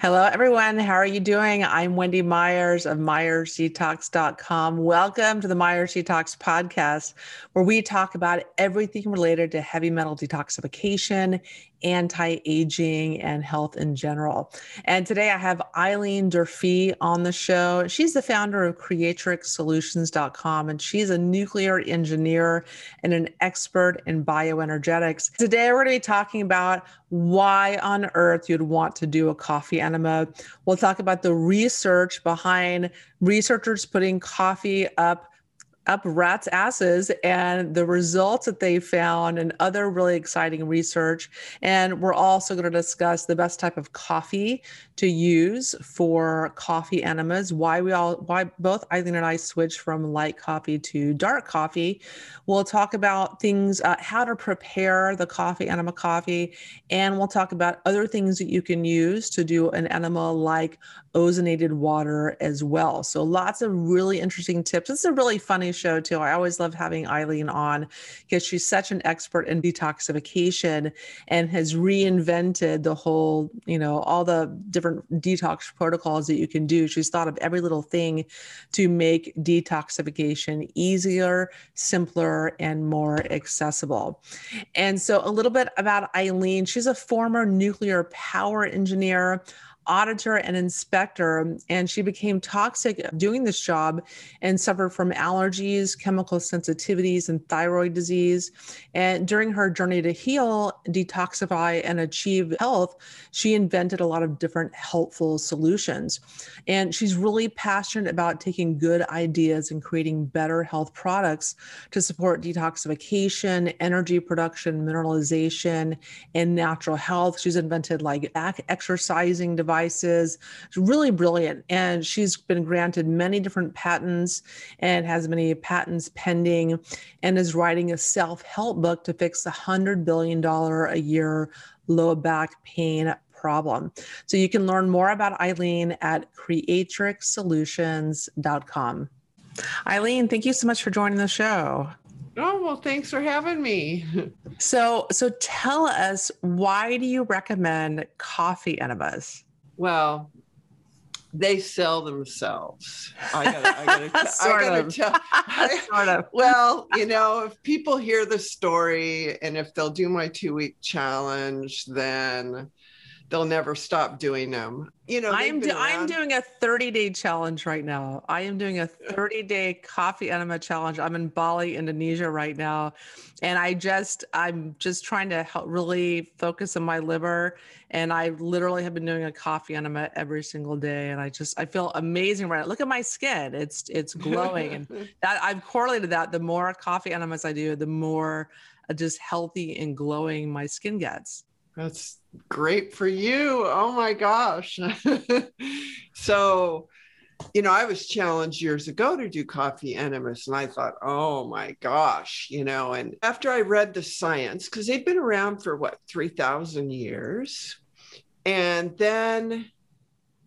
Hello, everyone. How are you doing? I'm Wendy Myers of MyersDetox.com. Welcome to the Myers Detox podcast, where we talk about everything related to heavy metal detoxification anti-aging and health in general. And today I have Eileen Durfee on the show. She's the founder of creatrixsolutions.com and she's a nuclear engineer and an expert in bioenergetics. Today we're going to be talking about why on earth you'd want to do a coffee enema. We'll talk about the research behind researchers putting coffee up up rats' asses and the results that they found and other really exciting research. And we're also going to discuss the best type of coffee to use for coffee enemas, why we all, why both Eileen and I switched from light coffee to dark coffee. We'll talk about things, uh, how to prepare the coffee enema coffee, and we'll talk about other things that you can use to do an enema like ozonated water as well. So lots of really interesting tips. It's a really funny show too. I always love having Eileen on because she's such an expert in detoxification and has reinvented the whole, you know, all the different detox protocols that you can do. She's thought of every little thing to make detoxification easier, simpler, and more accessible. And so a little bit about Eileen. She's a former nuclear power engineer auditor and inspector, and she became toxic doing this job and suffered from allergies, chemical sensitivities, and thyroid disease. And during her journey to heal, detoxify, and achieve health, she invented a lot of different helpful solutions. And she's really passionate about taking good ideas and creating better health products to support detoxification, energy production, mineralization, and natural health. She's invented like back exercising devices devices. It's really brilliant. And she's been granted many different patents and has many patents pending and is writing a self help book to fix the $100 billion a year low back pain problem. So you can learn more about Eileen at creatrixsolutions.com. Eileen, thank you so much for joining the show. Oh, well, thanks for having me. So, so tell us why do you recommend coffee enemas? Well, they sell themselves. I gotta, I gotta, sort I gotta of. tell. sort of. Well, you know, if people hear the story and if they'll do my two week challenge, then they'll never stop doing them. You know, I'm do, I'm doing a 30 day challenge right now. I am doing a 30 day coffee enema challenge. I'm in Bali, Indonesia right now, and I just I'm just trying to help really focus on my liver. And I literally have been doing a coffee enema every single day, and I just I feel amazing right now. Look at my skin; it's it's glowing, and that I've correlated that. The more coffee enemas I do, the more uh, just healthy and glowing my skin gets. That's great for you. Oh my gosh. so, you know, I was challenged years ago to do coffee enemas, and I thought, oh my gosh, you know. And after I read the science, because they've been around for what, 3,000 years. And then,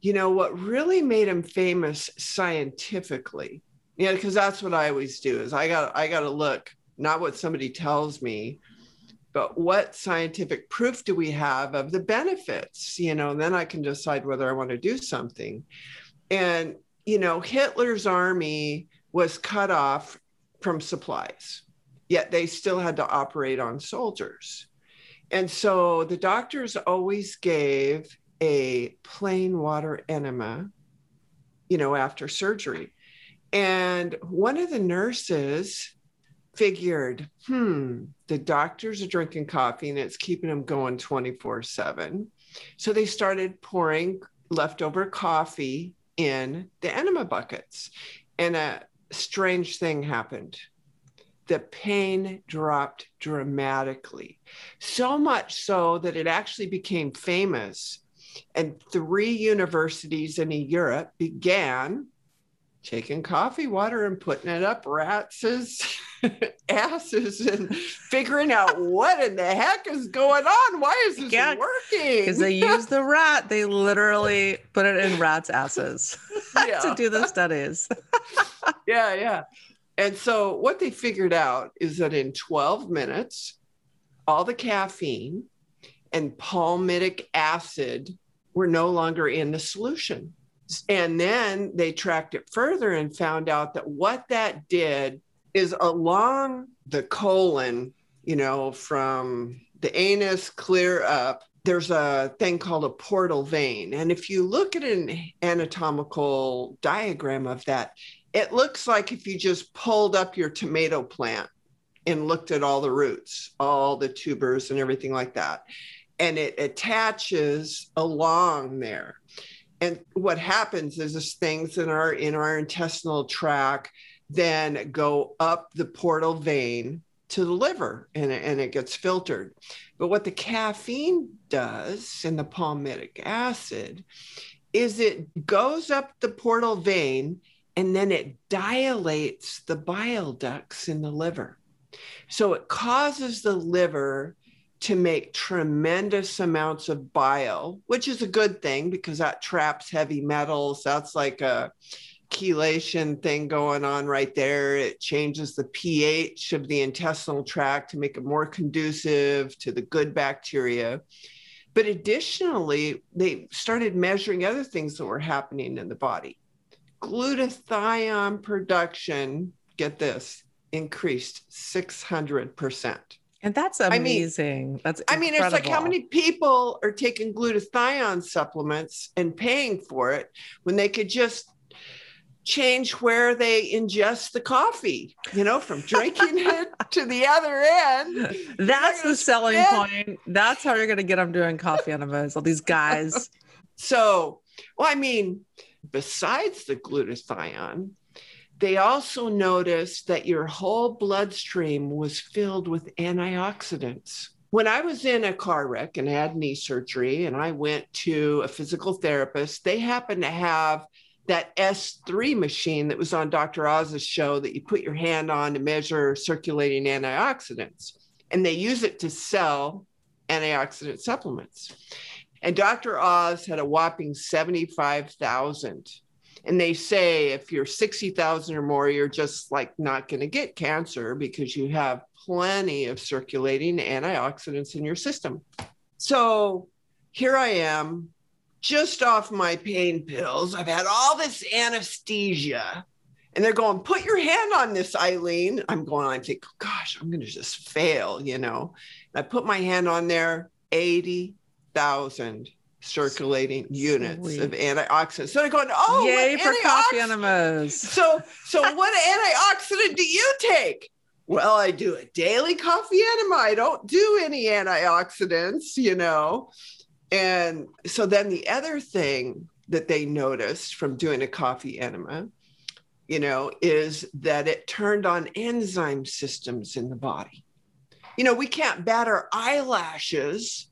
you know, what really made them famous scientifically, yeah, because that's what I always do is I got I got to look not what somebody tells me, but what scientific proof do we have of the benefits? You know and then i can decide whether i want to do something. And you know hitler's army was cut off from supplies yet they still had to operate on soldiers. And so the doctors always gave a plain water enema you know after surgery. And one of the nurses figured, hmm, the doctors are drinking coffee and it's keeping them going 24 7. So they started pouring leftover coffee in the enema buckets. And a strange thing happened. The pain dropped dramatically, so much so that it actually became famous. And three universities in Europe began taking coffee water and putting it up rats' asses and figuring out what in the heck is going on. Why is this yeah, working? Because they use the rat. They literally put it in rats' asses to do the studies. yeah, yeah. And so what they figured out is that in 12 minutes, all the caffeine and palmitic acid were no longer in the solution. And then they tracked it further and found out that what that did is along the colon, you know, from the anus clear up, there's a thing called a portal vein. And if you look at an anatomical diagram of that, it looks like if you just pulled up your tomato plant and looked at all the roots, all the tubers and everything like that. And it attaches along there. And what happens is, is things in our in our intestinal tract then go up the portal vein to the liver and, and it gets filtered. But what the caffeine does and the palmitic acid is it goes up the portal vein and then it dilates the bile ducts in the liver. So it causes the liver to make tremendous amounts of bile, which is a good thing because that traps heavy metals. That's like a chelation thing going on right there. It changes the pH of the intestinal tract to make it more conducive to the good bacteria. But additionally, they started measuring other things that were happening in the body. Glutathione production, get this, increased 600%. And that's amazing. I mean, that's I mean, it's like how many people are taking glutathione supplements and paying for it when they could just change where they ingest the coffee, you know, from drinking it to the other end. That's the selling spend. point. That's how you're going to get them doing coffee enemas, all these guys. so, well, I mean, besides the glutathione, they also noticed that your whole bloodstream was filled with antioxidants. When I was in a car wreck and had knee surgery, and I went to a physical therapist, they happened to have that S3 machine that was on Dr. Oz's show that you put your hand on to measure circulating antioxidants. And they use it to sell antioxidant supplements. And Dr. Oz had a whopping 75,000. And they say if you're 60,000 or more, you're just like not going to get cancer because you have plenty of circulating antioxidants in your system. So here I am just off my pain pills. I've had all this anesthesia. And they're going, put your hand on this, Eileen. I'm going, I think, gosh, I'm going to just fail, you know. And I put my hand on there, 80,000 circulating Sweet. units of antioxidants. So they're going, oh, yay for coffee enemas. So, so what antioxidant do you take? Well, I do a daily coffee enema. I don't do any antioxidants, you know. And so then the other thing that they noticed from doing a coffee enema, you know, is that it turned on enzyme systems in the body. You know, we can't bat our eyelashes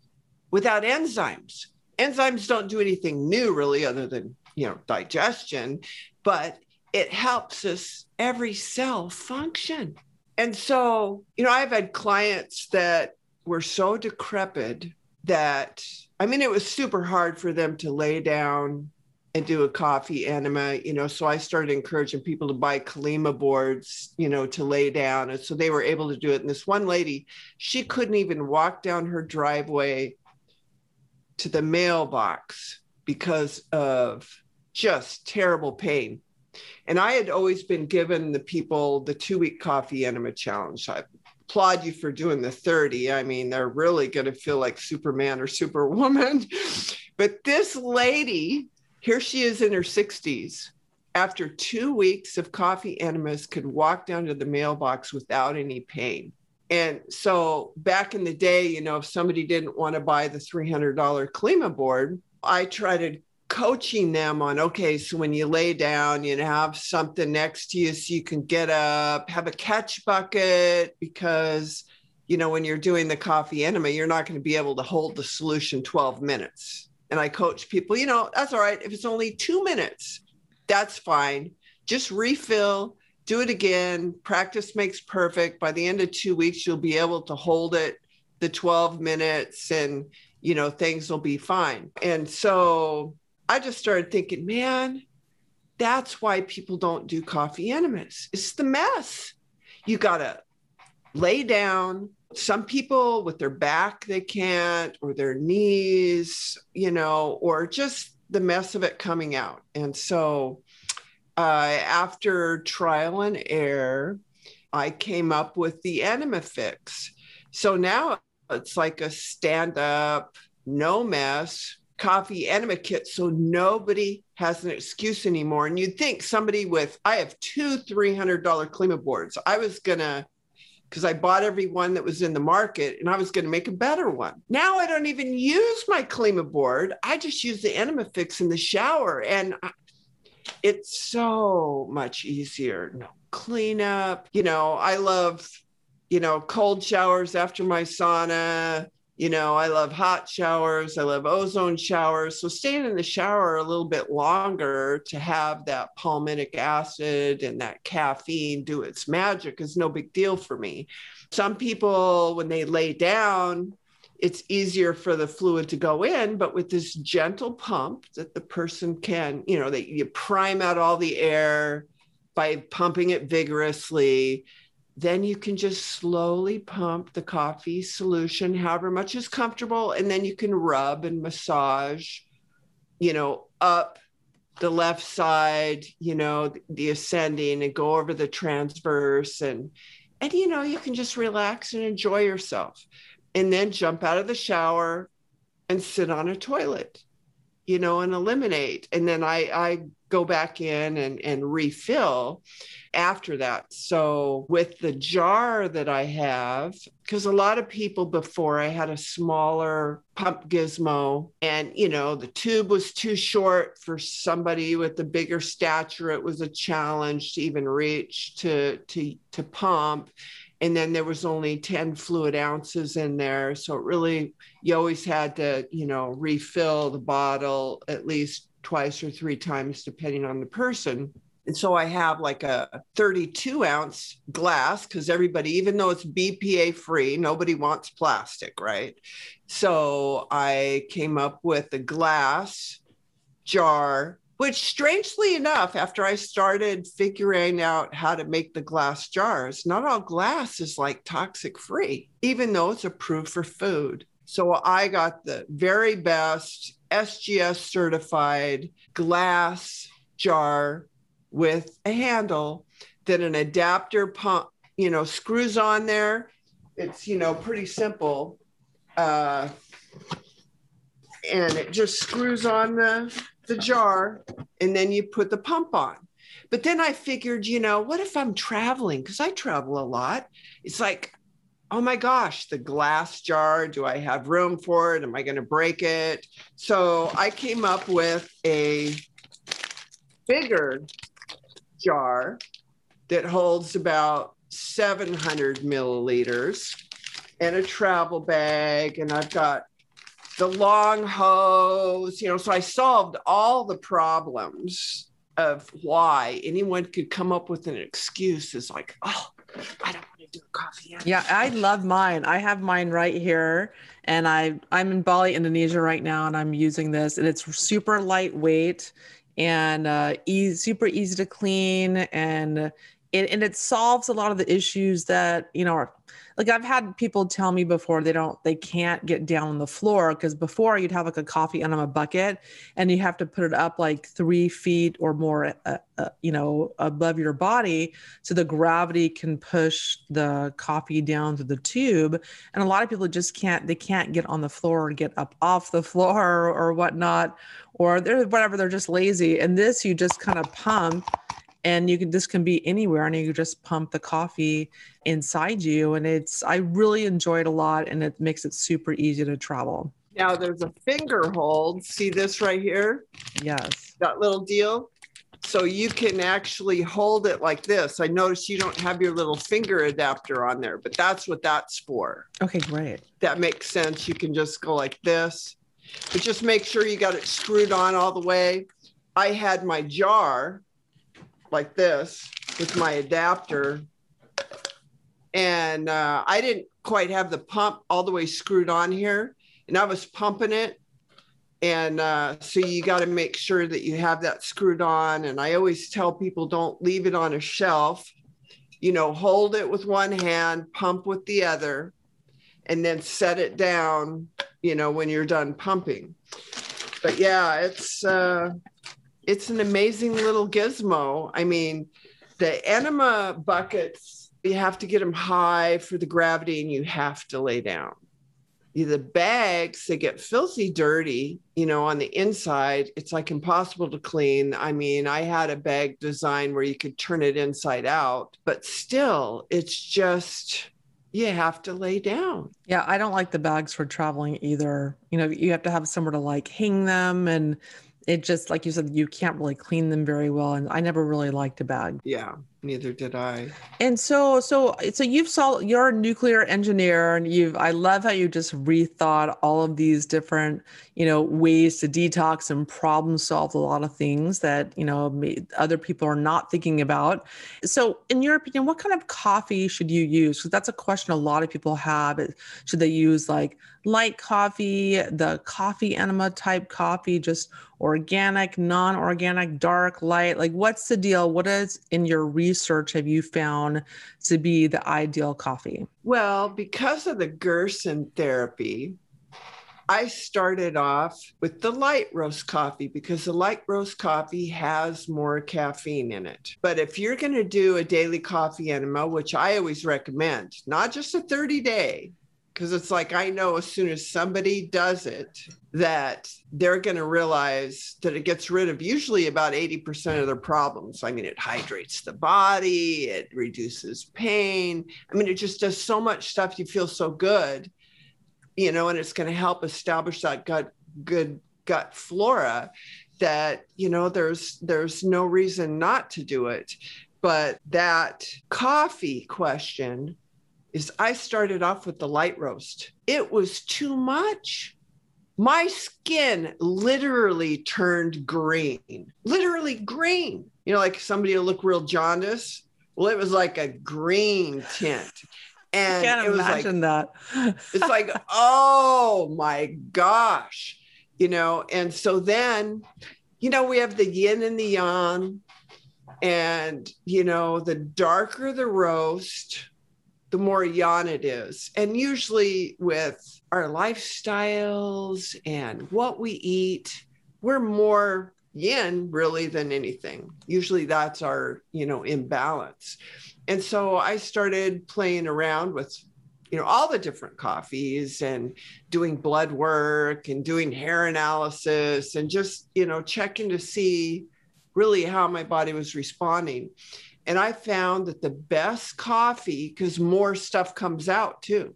without enzymes. Enzymes don't do anything new really other than, you know, digestion, but it helps us every cell function. And so, you know, I've had clients that were so decrepit that I mean, it was super hard for them to lay down and do a coffee enema, you know. So I started encouraging people to buy Colema boards, you know, to lay down. And so they were able to do it. And this one lady, she couldn't even walk down her driveway to the mailbox because of just terrible pain. And I had always been given the people the two week coffee enema challenge. I applaud you for doing the 30. I mean, they're really going to feel like Superman or Superwoman. but this lady, here she is in her 60s. After two weeks of coffee enemas, could walk down to the mailbox without any pain. And so back in the day, you know, if somebody didn't want to buy the $300 Colema board, I tried coaching them on okay so when you lay down you know have something next to you so you can get up have a catch bucket because you know when you're doing the coffee enema you're not going to be able to hold the solution 12 minutes. And i coach people you know that's all right. If it's only two minutes that's fine. Just refill do it again. Practice makes perfect. By the end of two weeks you'll be able to hold it the 12 minutes and you know things will be fine. And so I just started thinking, man, that's why people don't do coffee enemas. It's the mess. You got to lay down. Some people with their back they can't or their knees you know or just the mess of it coming out. And so uh, after trial and error i came up with the enema fix so now it's like a stand up no mess coffee enema kit so nobody has an excuse anymore and you'd think somebody with i have two $300 Colema boards i was gonna because I bought every one that was in the market and I was going to make a better one. Now I don't even use my Colema board. I just use the Enema Fix in the shower and I, it's so much easier. No cleanup. You know, I love, you know, cold showers after my sauna. You know, I love hot showers. I love ozone showers. So staying in the shower a little bit longer to have that palmitic acid and that caffeine do its magic is no big deal for me. Some people, when they lay down, it's easier for the fluid to go in, but with this gentle pump that the person can, you know, that you prime out all the air by pumping it vigorously then you can just slowly pump the coffee solution, however much is comfortable. And then you can rub and massage, you know, up the left side, you know, the ascending and go over the transverse. And, and, you know, you can just relax and enjoy yourself. And then jump out of the shower and sit on a toilet, you know, and eliminate. And then I, I go back in and, and refill after that. So, with the jar that I have, because a lot of people before I had a smaller pump gizmo, and you know, the tube was too short for somebody with a bigger stature. It was a challenge to even reach to, to, to pump. And then there was only 10 fluid ounces in there. So, it really, you always had to, you know, refill the bottle at least twice or three times, depending on the person. And so I have like a 32 ounce glass because everybody, even though it's BPA free, nobody wants plastic, right? So I came up with a glass jar, which strangely enough, after I started figuring out how to make the glass jars, not all glass is like toxic free, even though it's approved for food. So I got the very best SGS certified glass jar with a handle that an adapter pump, you know, screws on there. It's, you know, pretty simple. Uh, and it just screws on the, the jar and then you put the pump on. But then I figured, you know, what if I'm traveling? Because I travel a lot. It's like, oh my gosh, the glass jar, do I have room for it? Am I going to break it? So I came up with a bigger jar that holds about 700 milliliters and a travel bag. And I've got the long hose, you know, so I solved all the problems of why anyone could come up with an excuse is like, oh, I don't want to do a coffee. Yeah, I love mine. I have mine right here, and I I'm in Bali, Indonesia right now, and I'm using this, and it's super lightweight and uh, easy, super easy to clean, and it, and it solves a lot of the issues that you know are like I've had people tell me before they don't they can't get down on the floor because before you'd have like a coffee enema bucket and you have to put it up like three feet or more uh, uh, you know above your body so the gravity can push the coffee down to the tube. And a lot of people just can't they can't get on the floor or get up off the floor or whatnot or they're whatever they're just lazy. And this you just kind of pump and you can this can be anywhere and you just pump the coffee inside you and it's i really enjoy it a lot and it makes it super easy to travel. Now there's a finger hold. See this right here? Yes. That little deal? So you can actually hold it like this. I notice you don't have your little finger adapter on there but that's what that's for. Okay great. That makes sense. You can just go like this. But just make sure you got it screwed on all the way. I had my jar like this with my adapter. And uh, I didn't quite have the pump all the way screwed on here. And I was pumping it. And uh, so you got to make sure that you have that screwed on. And I always tell people don't leave it on a shelf. You know, hold it with one hand, pump with the other. and then set it down, you know, when you're done pumping. But yeah, it's uh it's an amazing little gizmo. I mean, the enema buckets, you have to get them high for the gravity and you have to lay down. The bags they get filthy dirty you know on the inside. It's like impossible to clean. I mean i had a bag design where you could turn it inside out but still it's just you have to lay down. Yeah i don't like the bags for traveling either. You know you have to have somewhere to like hang them and it just like you said you can't really clean them very well and i never really liked a bag yeah neither did i. And so so so you've saw you're a nuclear engineer and you've i love how you just rethought all of these different you know ways to detox and problem solve a lot of things that you know other people are not thinking about. So in your opinion what kind of coffee should you use? Because that's a question a lot of people have should they use like light coffee the coffee enema type coffee just organic non-organic dark light? Like what's the deal? What is in your research have you found to be the ideal coffee well because of the gerson therapy I started off with the light roast coffee because the light roast coffee has more caffeine in it. But if you're going to do a daily coffee enema, which I always recommend, not just a 30 day, because it's like I know as soon as somebody does it that they're going to realize that it gets rid of usually about 80% of their problems. I mean, it hydrates the body, it reduces pain. I mean, it just does so much stuff. You feel so good, you know, and it's going to help establish that gut, good gut flora that, you know, there's, there's no reason not to do it. But that coffee question is I started off with the light roast. It was too much. My skin literally turned green, literally green. You know, like somebody will look real jaundice. Well, it was like a green tint. And I can't it was imagine like, that. it's like, oh my gosh, you know. And so then, you know, we have the yin and the yang. And, you know, the darker the roast, the more yang it is. And usually with our lifestyles and what we eat, we're more yin really than anything. Usually that's our, you know, imbalance. And so I started playing around with you know all the different coffees and doing blood work and doing hair analysis and just you know checking to see really how my body was responding and I found that the best coffee, because more stuff comes out too.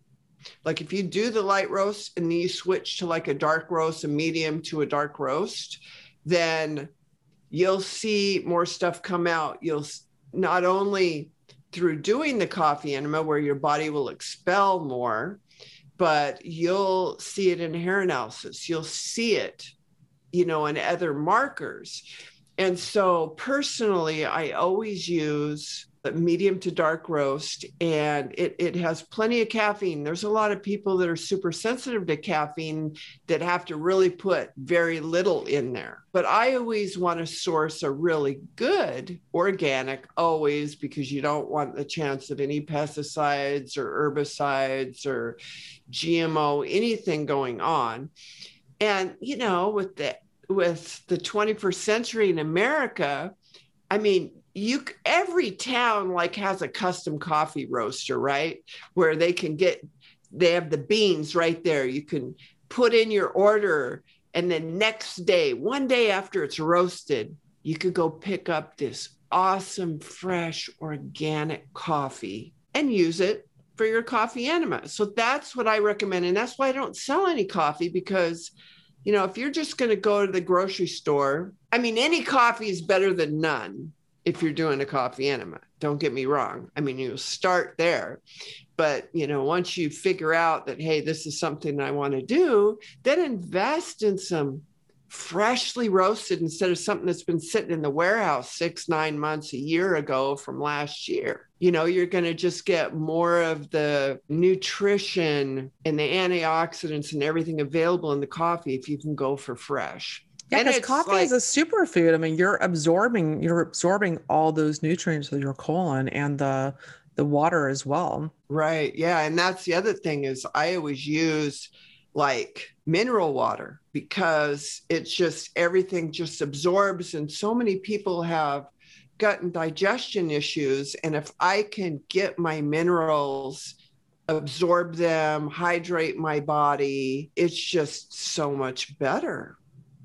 Like if you do the light roast and then you switch to like a dark roast, a medium to a dark roast, then you'll see more stuff come out. You'll not only through doing the coffee enema where your body will expel more, but you'll see it in hair analysis. You'll see it, you know, in other markers. And so personally, I always use medium to dark roast and it, it has plenty of caffeine. There's a lot of people that are super sensitive to caffeine that have to really put very little in there. But I always want to source a really good organic, always, because you don't want the chance of any pesticides or herbicides or GMO, anything going on. And, you know, with the with the 21st century in America, I mean, you every town like has a custom coffee roaster, right? Where they can get they have the beans right there. You can put in your order and then next day, one day after it's roasted, you could go pick up this awesome fresh organic coffee and use it for your coffee enema. So that's what I recommend and that's why I don't sell any coffee because you know, if you're just going to go to the grocery store, I mean, any coffee is better than none if you're doing a coffee enema. Don't get me wrong. I mean, you start there. But, you know, once you figure out that, hey, this is something I want to do, then invest in some freshly roasted instead of something that's been sitting in the warehouse six, nine months, a year ago from last year. You know, you're going to just get more of the nutrition and the antioxidants and everything available in the coffee if you can go for fresh. Yeah, because coffee like, is a superfood. I mean, you're absorbing you're absorbing all those nutrients with your colon and the the water as well. Right. Yeah. And that's the other thing is I always use like mineral water because it's just everything just absorbs and so many people have gut and digestion issues and if I can get my minerals absorb them, hydrate my body, it's just so much better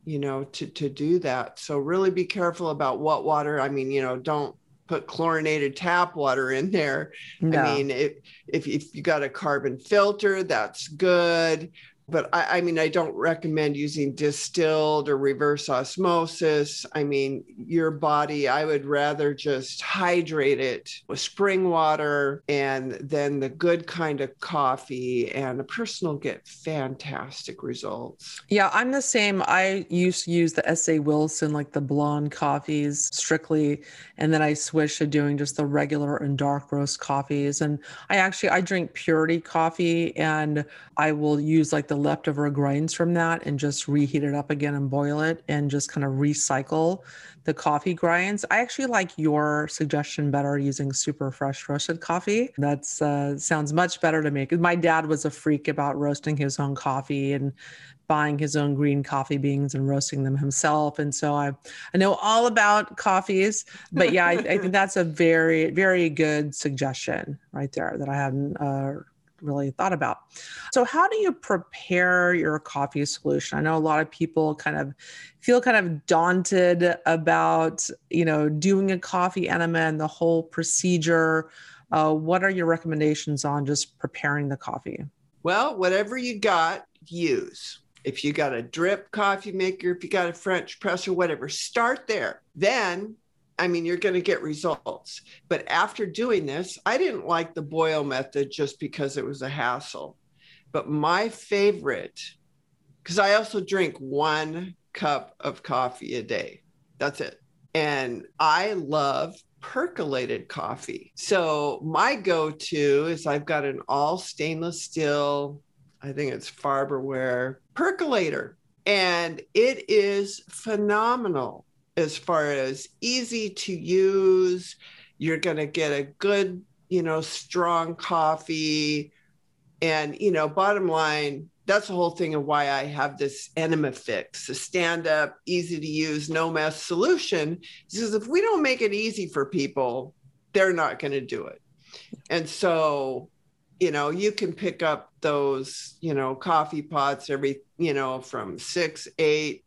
you know to to do that. So really be careful about what water i mean you know don't put chlorinated tap water in there. No. i mean if, if if you got a carbon filter that's good but I, I, mean, I don't recommend using distilled or reverse osmosis. I mean, your body, I would rather just hydrate it with spring water and then the good kind of coffee, and a person will get fantastic results. Yeah, I'm the same. I used to use the S.A. Wilson, like the blonde coffees strictly, and then I switched to doing just the regular and dark roast coffees. And I actually, I drink purity coffee and I will use like the leftover grains from that and just reheat it up again and boil it and just kind of recycle the coffee grinds. I actually like your suggestion better using super fresh roasted coffee. That uh, sounds much better to me. My dad was a freak about roasting his own coffee and buying his own green coffee beans and roasting them himself. And so I, I know all about coffees, but yeah, I, I think that's a very, very good suggestion right there that I hadn't uh, really thought about. So, how do you prepare your coffee solution? I know a lot of people kind of feel kind of daunted about, you know, doing a coffee enema and the whole procedure. Uh, what are your recommendations on just preparing the coffee? Well, whatever you got, use. If you got a drip coffee maker, if you got a French press or whatever, start there. Then I mean, you're going to get results. But after doing this, I didn't like the boil method just because it was a hassle. But my favorite, because I also drink one cup of coffee a day. That's it. And I love percolated coffee. So my go to is I've got an all stainless steel, I think it's Farberware percolator. And it is phenomenal as far as easy to use. You're going to get a good, you know, strong coffee. And, you know, bottom line, that's the whole thing of why I have this enema fix, a stand up, easy to use, no mess solution. Because if we don't make it easy for people, they're not going to do it. And so, you know, you can pick up those, you know, coffee pots every, you know, from six, eight,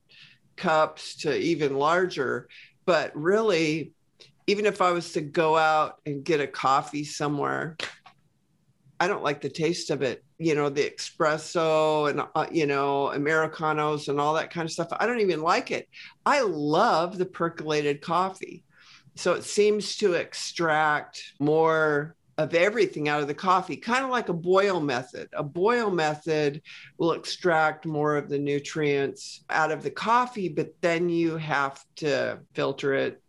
cups to even larger. But really, even if I was to go out and get a coffee somewhere, I don't like the taste of it. You know, the espresso and, uh, you know, Americanos and all that kind of stuff. I don't even like it. I love the percolated coffee. So it seems to extract more of everything out of the coffee, kind of like a boil method. A boil method will extract more of the nutrients out of the coffee, but then you have to filter it.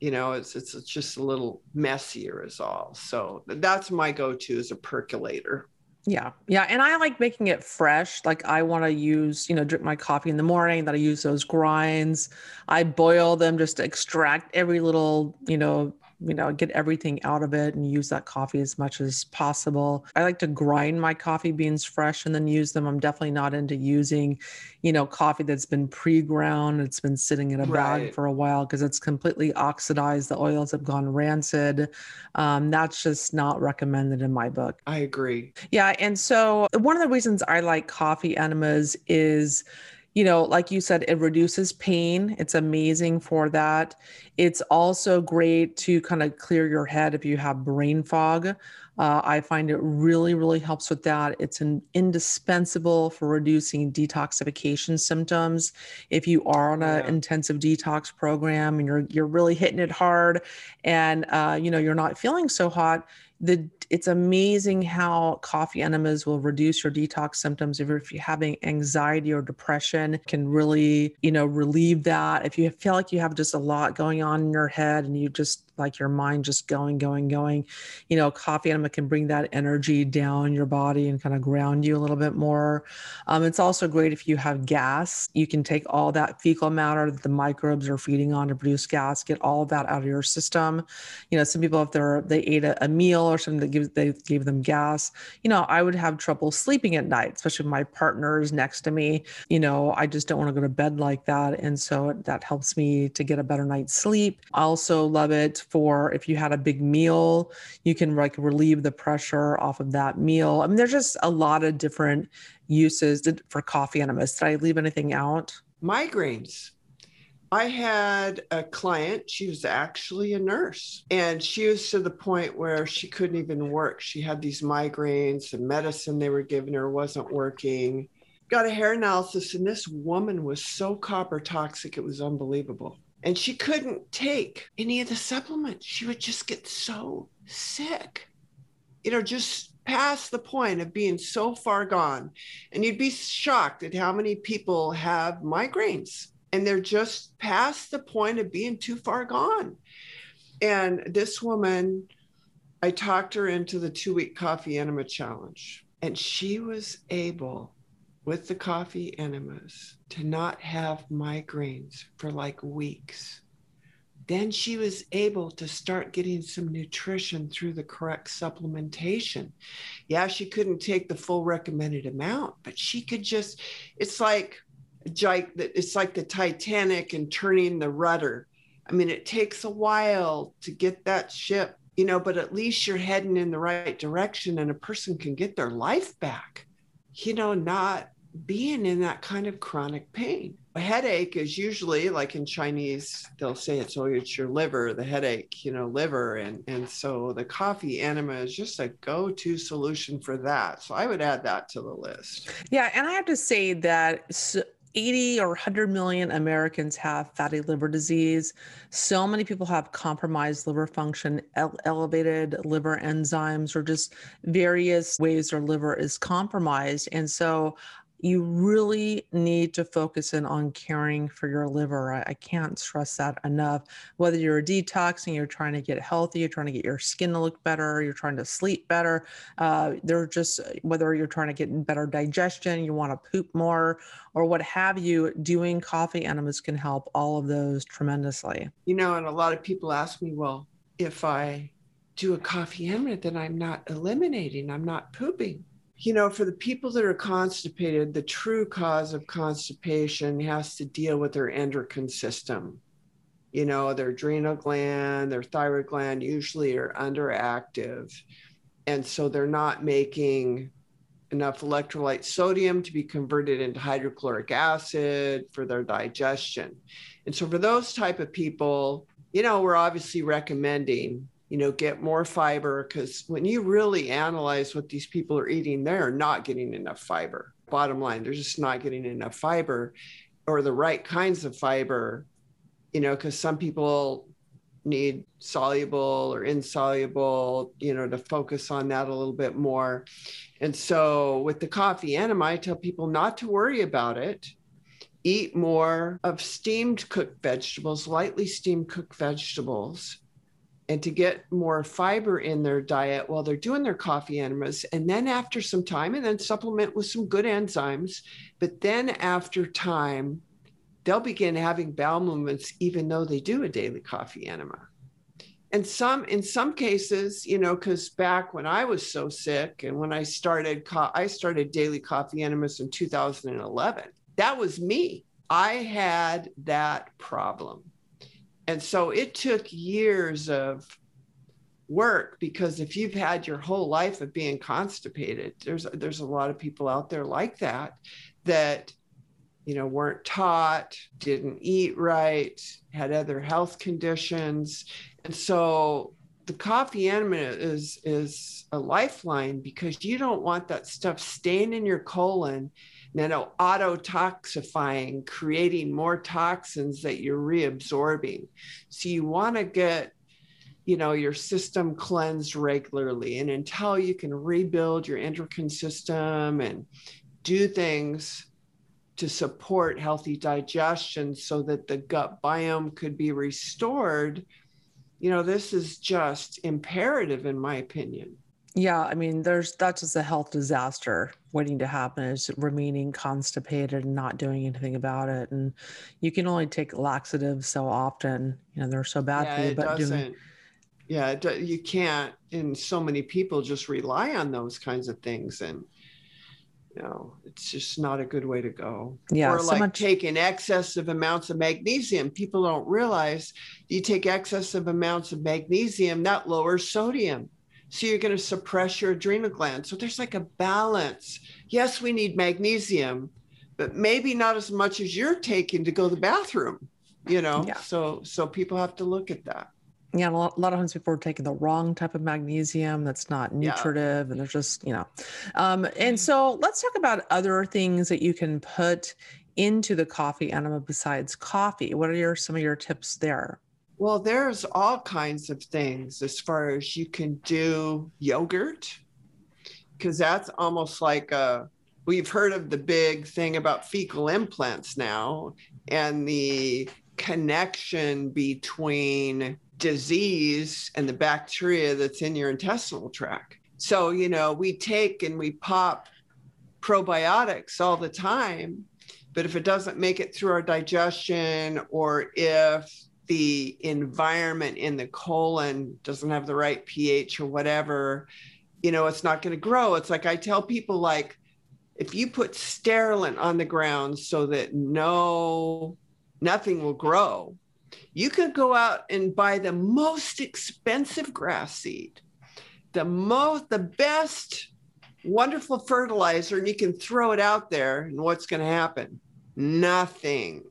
You know, it's, it's, it's just a little messier, is all. So that's my go to as a percolator. Yeah. Yeah. And I like making it fresh. Like I want to use, you know, drink my coffee in the morning, that I use those grinds. I boil them just to extract every little, you know, you know, get everything out of it and use that coffee as much as possible. I like to grind my coffee beans fresh and then use them. I'm definitely not into using, you know, coffee that's been pre-ground. It's been sitting in a right. bag for a while because it's completely oxidized. The oils have gone rancid. Um, that's just not recommended in my book. I agree. Yeah. And so one of the reasons I like coffee enemas is you know, like you said, it reduces pain. It's amazing for that. It's also great to kind of clear your head if you have brain fog. Uh, I find it really, really helps with that. It's an indispensable for reducing detoxification symptoms. If you are on an yeah. intensive detox program and you're you're really hitting it hard, and uh, you know you're not feeling so hot, the it's amazing how coffee enemas will reduce your detox symptoms if you're, if you're having anxiety or depression can really you know relieve that. If you feel like you have just a lot going on in your head and you just like your mind just going, going, going. You know, coffee enema can bring that energy down your body and kind of ground you a little bit more. Um, it's also great if you have gas. You can take all that fecal matter that the microbes are feeding on to produce gas, get all of that out of your system. You know, some people if they're they ate a, a meal or something that gives they gave them gas, you know, I would have trouble sleeping at night, especially if my partner is next to me. You know, I just don't want to go to bed like that. And so that helps me to get a better night's sleep. I also love it for if you had a big meal, you can like relieve the pressure off of that meal. I mean, there's just a lot of different uses for coffee enemas. Did I leave anything out? Migraines. I had a client, she was actually a nurse, and she was to the point where she couldn't even work. She had these migraines, the medicine they were giving her wasn't working. Got a hair analysis, and this woman was so copper toxic, it was unbelievable. And she couldn't take any of the supplements. She would just get so sick, you know, just past the point of being so far gone. And you'd be shocked at how many people have migraines and they're just past the point of being too far gone. And this woman, I talked her into the two week coffee enema challenge, and she was able with the coffee enemas to not have migraines for like weeks. Then she was able to start getting some nutrition through the correct supplementation. Yeah, she couldn't take the full recommended amount, but she could just, it's like, it's like the Titanic and turning the rudder. I mean, it takes a while to get that ship, you know, but at least you're heading in the right direction and a person can get their life back, you know, not being in that kind of chronic pain. A headache is usually like in Chinese, they'll say it's oh, it's your liver, the headache, you know, liver. And, and so the coffee enema is just a go to solution for that. So I would add that to the list. Yeah. And I have to say that. So- 80 or 100 million Americans have fatty liver disease. So many people have compromised liver function, ele- elevated liver enzymes, or just various ways their liver is compromised. And so you really need to focus in on caring for your liver. I, I, can't stress that enough. Whether you're detoxing, you're trying to get healthy, you're trying to get your skin to look better, you're trying to sleep better. Uh, they're just whether you're trying to get better digestion, you want to poop more, or what have you. Doing coffee enemas can help all of those tremendously. You know, and a lot of people ask me, well, if I do a coffee enema, then I'm not eliminating, I'm not pooping you know, for the people that are constipated, the true cause of constipation has to deal with their endocrine system. You know, their adrenal gland, their thyroid gland usually are underactive. And so they're not making enough electrolyte sodium to be converted into hydrochloric acid for their digestion. And so for those type of people, you know, we're obviously recommending you know, get more fiber because when you really analyze what these people are eating, they're not getting enough fiber. Bottom line, they're just not getting enough fiber or the right kinds of fiber, you know, because some people need soluble or insoluble, you know, to focus on that a little bit more. And so with the coffee enema, I tell people not to worry about it. Eat more of steamed cooked vegetables, lightly steamed cooked vegetables and to get more fiber in their diet while they're doing their coffee enemas. And then after some time, and then supplement with some good enzymes. But then after time, they'll begin having bowel movements even though they do a daily coffee enema. And some, in some cases, you know, because back when I was so sick and when I started, co- I started daily coffee enemas in 2011. That was me. I had that problem and so it took years of work because if you've had your whole life of being constipated there's there's a lot of people out there like that that you know weren't taught didn't eat right had other health conditions. And so the coffee enema is is a lifeline because you don't want that stuff staying in your colon nano autotoxifying, creating more toxins that you're reabsorbing. So you want to get you know your system cleansed regularly and until you can rebuild your endocrine system and do things to support healthy digestion so that the gut biome could be restored you know, this is just imperative, in my opinion. Yeah, I mean, there's that's just a health disaster waiting to happen is remaining constipated and not doing anything about it. And you can only take laxatives so often. You know, they're so bad yeah, for you. It but doesn't. doing yeah, it, you can't. And so many people just rely on those kinds of things, and you know, it's just not a good way to go. Yeah, or so like much- taking excessive amounts of magnesium. People don't realize you take excessive amounts of magnesium, that lowers sodium. So you're going to suppress your adrenal gland. So there's like a balance. Yes, we need magnesium, but maybe not as much as you're taking to go to the bathroom. You know, Yeah. so so people have to look at that. yeah, a lot, a lot of times people are taking the wrong type of magnesium that's not Yeah. nutritive and they're just, you know. Um, and so let's talk about other things that you can put into the coffee enema besides coffee. What are your some of your tips there? Well, there's all kinds of things as far as you can do yogurt, because that's almost like a, we've heard of the big thing about fecal implants now and the connection between disease and the bacteria that's in your intestinal tract. So, you know, we take and we pop probiotics all the time, but if it doesn't make it through our digestion or if the environment in the colon doesn't have the right pH or whatever, you know, it's not going to grow. It's like I tell people, like, if you put sterilant on the ground so that no, nothing will grow, you could go out and buy the most expensive grass seed, the most, the best, wonderful fertilizer, and you can throw it out there. And what's going to happen? Nothing.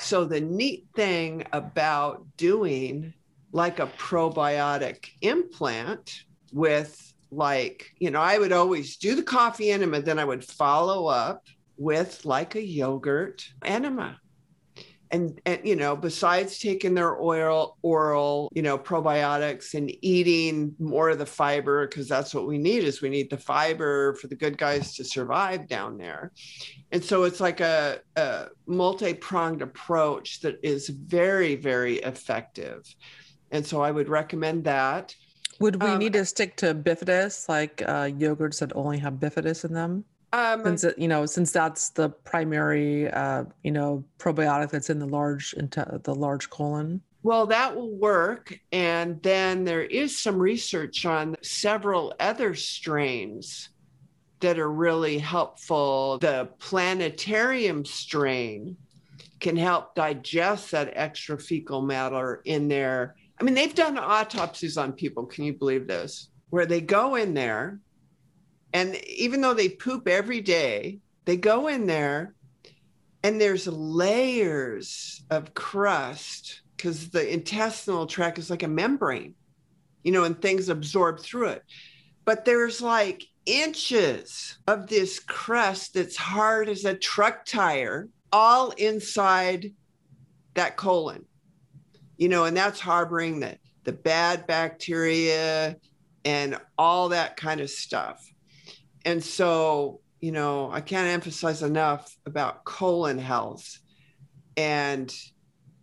So, the neat thing about doing like a probiotic implant with, like, you know, I would always do the coffee enema, then I would follow up with like a yogurt enema. And, and you know, besides taking their oil, oral, you know, probiotics and eating more of the fiber, because that's what we need is we need the fiber for the good guys to survive down there. And so it's like a, a multi-pronged approach that is very, very effective. And so I would recommend that. Would we Um, need to stick to bifidus, like uh, yogurts that only have bifidus in them? Um, Since it, you know, since that's the primary, uh, you know, probiotic that's in the large into the large colon. Well, that will work. And then there is some research on several other strains that are really helpful. The plantarum strain can help digest that extra fecal matter in there. I mean, they've done autopsies on people. Can you believe this? Where they go in there, and even though they poop every day, they go in there and there's layers of crust because the intestinal tract is like a membrane, you know, and things absorb through it. But there's like inches of this crust that's hard as a truck tire, all inside that colon, you know, and that's harboring the, the bad bacteria and all that kind of stuff. And so, you know, I can't emphasize enough about colon health and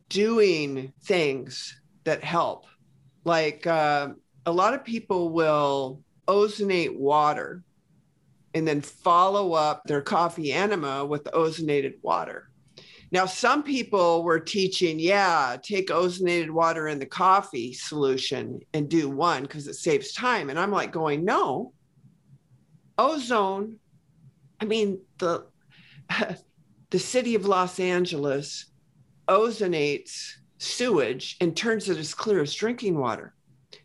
doing things that help. Like uh, a lot of people will ozonate water and then follow up their coffee enema with ozonated water. Now, some people were teaching, yeah, take ozonated water in the coffee solution and do one because it saves time. And I'm like, going, no, ozone. I mean, the the city of Los Angeles ozonates sewage and turns it as clear as drinking water.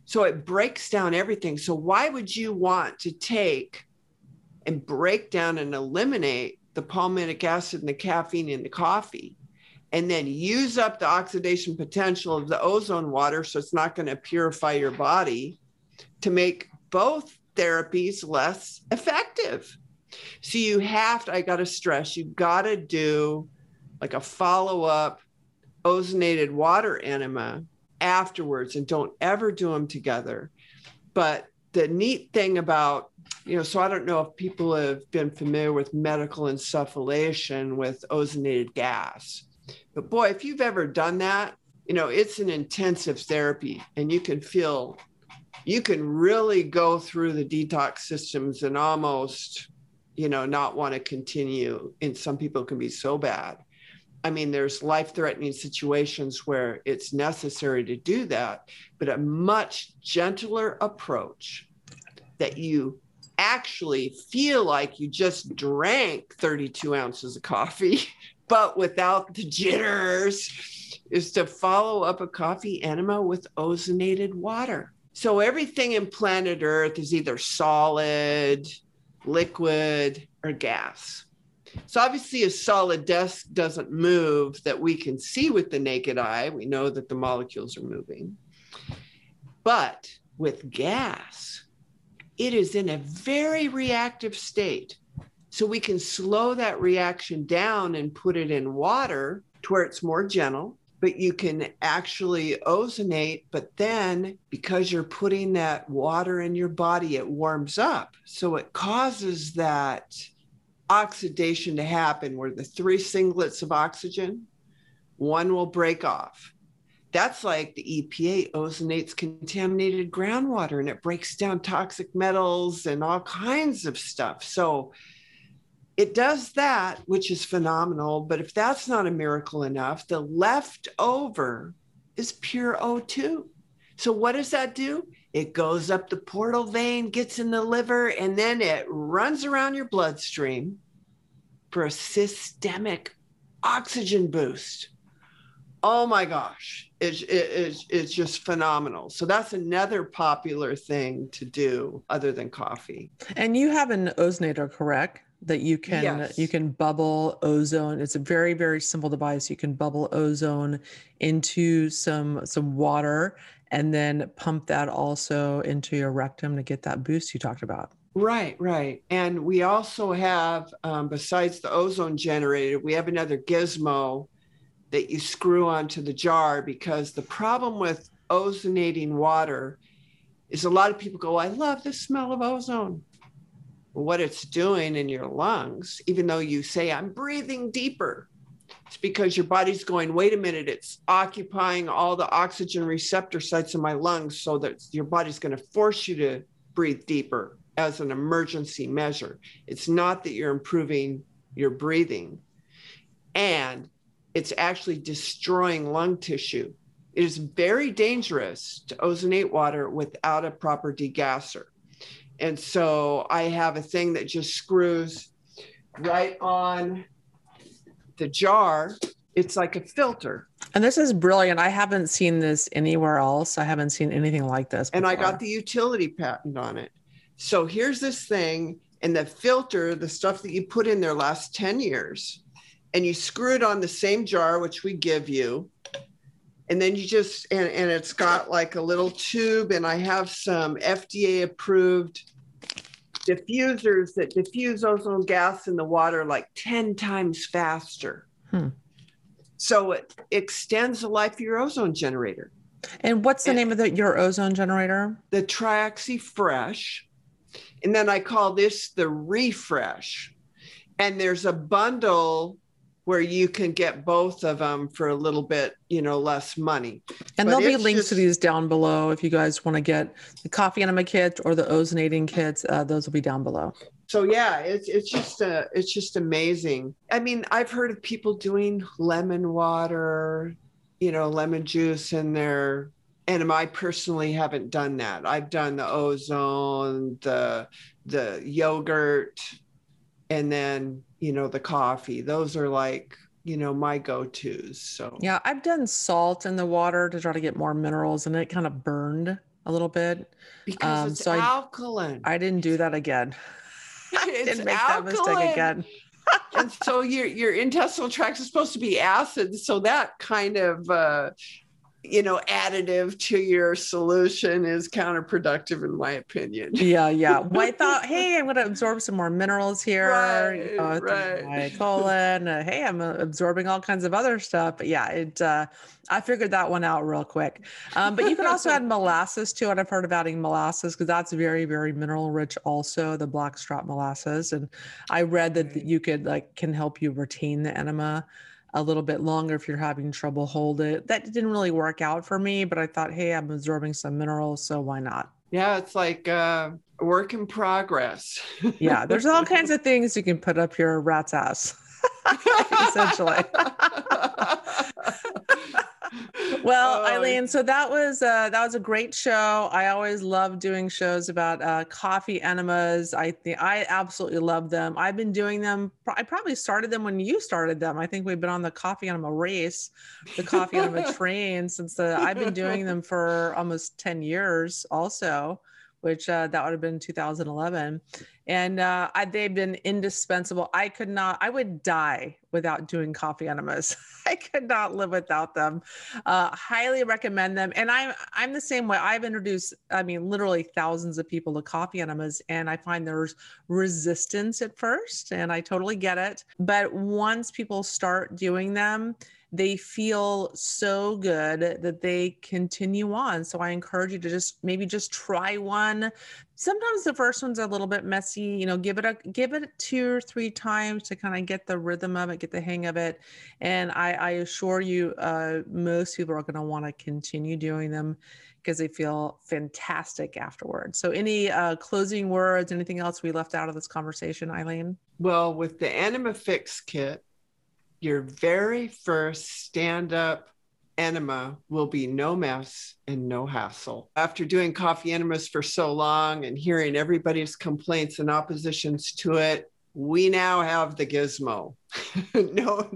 So it breaks down everything. So why would you want to take and break down and eliminate the palmitic acid and the caffeine in the coffee and then use up the oxidation potential of the ozone water so it's not going to purify your body to make both therapies less effective. So you have to, I got to stress, you got to do like a follow up ozonated water enema afterwards and don't ever do them together. But the neat thing about, you know, so I don't know if people have been familiar with medical insufflation with ozonated gas. But boy, if you've ever done that, you know, it's an intensive therapy and you can feel, you can really go through the detox systems and almost, you know, not want to continue. And some people can be so bad. I mean, there's life threatening situations where it's necessary to do that, but a much gentler approach that you actually feel like you just drank 32 ounces of coffee, but without the jitters, is to follow up a coffee enema with ozonated water. So everything in planet Earth is either solid, liquid, or gas. So obviously, a solid desk doesn't move that we can see with the naked eye. We know that the molecules are moving. But with gas, it is in a very reactive state. So we can slow that reaction down and put it in water to where it's more gentle, but you can actually ozonate. But then because you're putting that water in your body, it warms up. So it causes that oxidation to happen where the three singlets of oxygen, one will break off. That's like the EPA ozonates contaminated groundwater and it breaks down toxic metals and all kinds of stuff. So it does that, which is phenomenal. But if that's not a miracle enough, the leftover is pure O2. So what does that do? It goes up the portal vein, gets in the liver, and then it runs around your bloodstream for a systemic oxygen boost. Oh my gosh, it's, it's, it's just phenomenal. So that's another popular thing to do other than coffee. And you have an ozonator, correct? That you can yes. you can bubble ozone. It's a very very simple device. You can bubble ozone into some some water and then pump that also into your rectum to get that boost you talked about. Right, right. And we also have, um, besides the ozone generator, we have another gizmo that you screw onto the jar because the problem with ozonating water is a lot of people go, I love the smell of ozone. What it's doing in your lungs, even though you say, I'm breathing deeper, it's because your body's going, wait a minute, it's occupying all the oxygen receptor sites in my lungs so that your body's going to force you to breathe deeper as an emergency measure. It's not that you're improving your breathing. And it's actually destroying lung tissue. It is very dangerous to ozonate water without a proper degasser. And so I have a thing that just screws right on the jar. It's like a filter. And this is brilliant. I haven't seen this anywhere else. I haven't seen anything like this. Before. And I got the utility patent on it. So here's this thing, and the filter, the stuff that you put in there lasts 10 years, and you screw it on the same jar, which we give you. And then you just, and, and it's got like a little tube, and I have some FDA approved diffusers that diffuse ozone gas in the water like 10 times faster. Hmm. So it extends the life of your ozone generator. And what's the and name of the, your ozone generator? The Trioxy Fresh. And then I call this the refresh. And there's a bundle where you can get both of them for a little bit, you know, less money. And but there'll be links just, to these down below if you guys want to get the coffee enema kit or the ozonating kits. Uh, those will be down below. So yeah, it's it's just uh, it's just amazing. I mean, I've heard of people doing lemon water, you know, lemon juice in their and I personally haven't done that. I've done the ozone, the the yogurt, and then you know the coffee. Those are like you know my go-to's. So yeah, I've done salt in the water to try to get more minerals, and it kind of burned a little bit because um, it's so alkaline. I, I, didn't do that again. I didn't make alkaline. that mistake again. and so your your intestinal tract is supposed to be acid, so that kind of uh, you know additive to your solution is counterproductive in my opinion. Yeah yeah. Well, i thought hey i'm going to absorb some more minerals here. Right, you know, right. my colon uh, hey i'm uh, absorbing all kinds of other stuff. But yeah it uh, i figured that one out real quick. Um, but you can also add molasses to it i've heard of adding molasses because that's very very mineral rich also the blackstrap molasses and i read that you could like can help you retain the enema a little bit longer if you're having trouble hold it. That didn't really work out for me, but I thought, hey, I'm absorbing some minerals, so why not? Yeah, it's like uh, a work in progress. yeah, there's all kinds of things you can put up your rat's ass, essentially. well, oh, Eileen, so that was uh, that was a great show. I always love doing shows about uh, coffee enemas. I think I absolutely love them. I've been doing them. I probably started them when you started them. I think we've been on the coffee enema race, the coffee enema train since the. I've been doing them for almost ten years, also which uh, that would have been 2011 and uh, I, they've been indispensable. I could not i would die without doing coffee enemas. I could not live without them. Uh, highly recommend them. And i'm i'm the same way. I've introduced i mean literally thousands of people to coffee enemas and i find there's resistance at first and i totally get it. But once people start doing them they feel so good that they continue on. So I encourage you to just maybe just try one. Sometimes the first one's a little bit messy, you know, give it a give it two or three times to kind of get the rhythm of it, get the hang of it. And I, I assure you, uh, most people are going to want to continue doing them because they feel fantastic afterwards. So, any uh, closing words, anything else we left out of this conversation, Eileen? Well, with the Anima Fix kit, your very first stand up enema will be no mess and no hassle. After doing coffee enemas for so long and hearing everybody's complaints and oppositions to it, we now have the gizmo. no,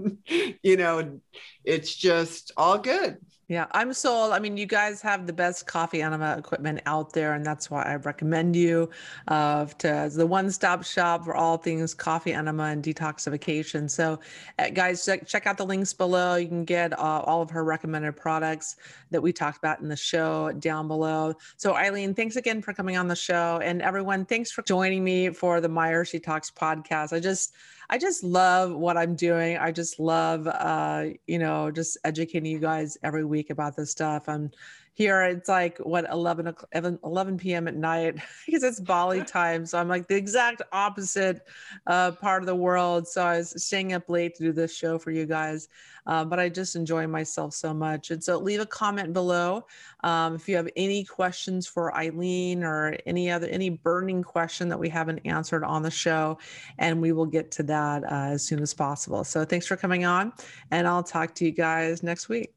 you know, it's just all good. Yeah, I'm sold. I mean, you guys have the best coffee enema equipment out there, and that's why I recommend you uh, to the one-stop shop for all things coffee enema and detoxification. So, uh, guys, check, check, out the links below. You can get uh, all of her recommended products that we talked about in the show down below. So, Eileen, thanks again for coming on the show, and everyone, thanks for joining me for the Myers Detox podcast. I just I just love what I'm doing. I just love, uh, you know, just educating you guys every week about this stuff. I'm here. It's like what 11 11 p.m. at night because it's Bali time. So I'm like the exact opposite uh, part of the world. So I was staying up late to do this show for you guys. Uh, but I just enjoy myself so much. And so leave a comment below um, if you have any questions for Eileen or any other any burning question that we haven't answered on the show, and we will get to that uh, as soon as possible. So thanks for coming on, and I'll talk to you guys next week.